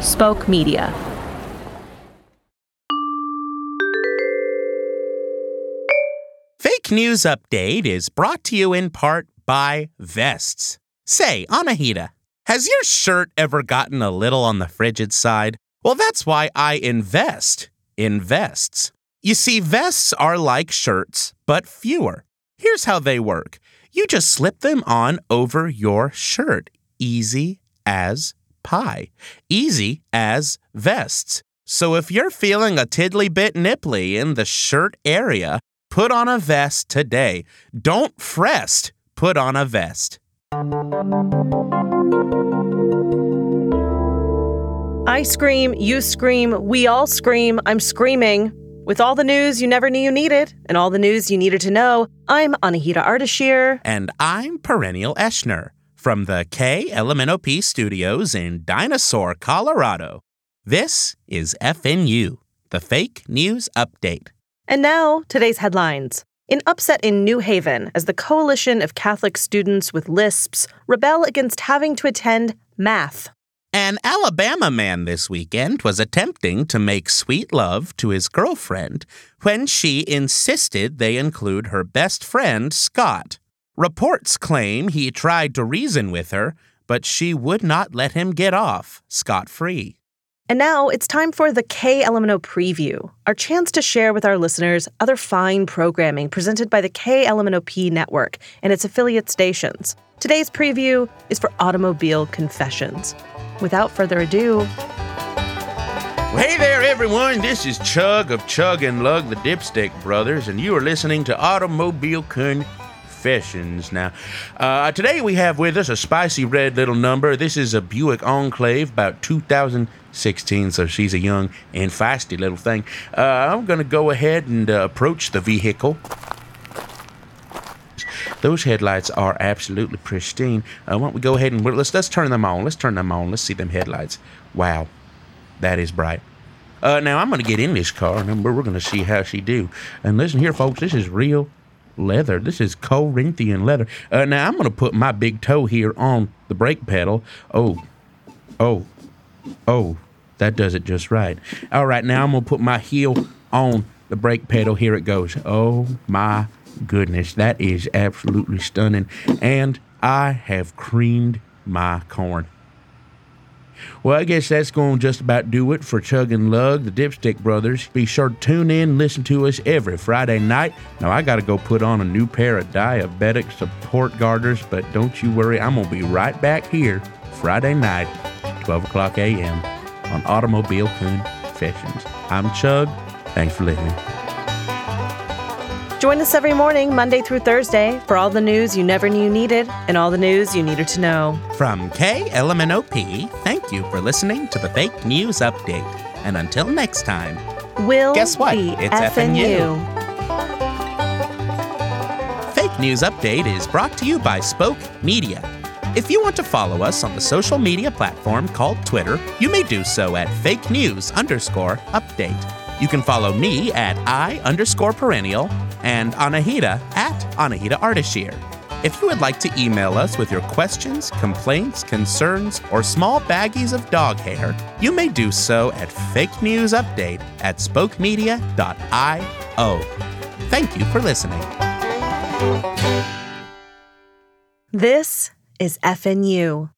Spoke Media. Fake News Update is brought to you in part by Vests. Say, Anahita, has your shirt ever gotten a little on the frigid side? Well, that's why I invest in vests. You see, vests are like shirts, but fewer. Here's how they work you just slip them on over your shirt. Easy as pie. Easy as vests. So if you're feeling a tiddly bit nipply in the shirt area, put on a vest today. Don't frest, put on a vest. I scream, you scream, we all scream, I'm screaming. With all the news you never knew you needed, and all the news you needed to know, I'm Anahita Ardashir. And I'm Perennial Eschner from the KLMNOP studios in Dinosaur, Colorado. This is FNU, the Fake News Update. And now, today's headlines. An upset in New Haven as the coalition of Catholic students with lisps rebel against having to attend math. An Alabama man this weekend was attempting to make sweet love to his girlfriend when she insisted they include her best friend, Scott. Reports claim he tried to reason with her, but she would not let him get off scot free. And now it's time for the KLMNO preview, our chance to share with our listeners other fine programming presented by the KLMNOP network and its affiliate stations. Today's preview is for Automobile Confessions. Without further ado, Hey there, everyone. This is Chug of Chug and Lug, the Dipstick Brothers, and you are listening to Automobile Confessions. Now, uh, today we have with us a spicy red little number. This is a Buick Enclave, about 2016, so she's a young and feisty little thing. Uh, I'm going to go ahead and uh, approach the vehicle. Those headlights are absolutely pristine. Uh, why don't we go ahead and let's let's turn them on. Let's turn them on. Let's see them headlights. Wow, that is bright. Uh, now I'm going to get in this car and we're going to see how she do. And listen here, folks, this is real leather. This is Corinthian leather. Uh, now I'm to put my big toe here on the brake pedal. Oh, oh, oh, that does it just right. All right, now I'm to put my heel on the brake pedal. Here it goes. Oh my goodness, that is absolutely stunning. And I have creamed my corn. Well, I guess that's going to just about do it for Chug and Lug, the Dipstick Brothers. Be sure to tune in listen to us every Friday night. Now, I got to go put on a new pair of diabetic support garters, but don't you worry, I'm going to be right back here Friday night, 12 o'clock a.m. on Automobile Coon Confessions. I'm Chug. Thanks for listening. Join us every morning, Monday through Thursday, for all the news you never knew you needed and all the news you needed to know. From KLMNOP, thank you for listening to the Fake News Update. And until next time, we'll Guess what? It's FNU. Fake News Update is brought to you by Spoke Media. If you want to follow us on the social media platform called Twitter, you may do so at fake news underscore update. You can follow me at I underscore perennial and Anahita at Anahita Ardashir. If you would like to email us with your questions, complaints, concerns, or small baggies of dog hair, you may do so at fake news update at spokemedia.io. Thank you for listening. This is FNU.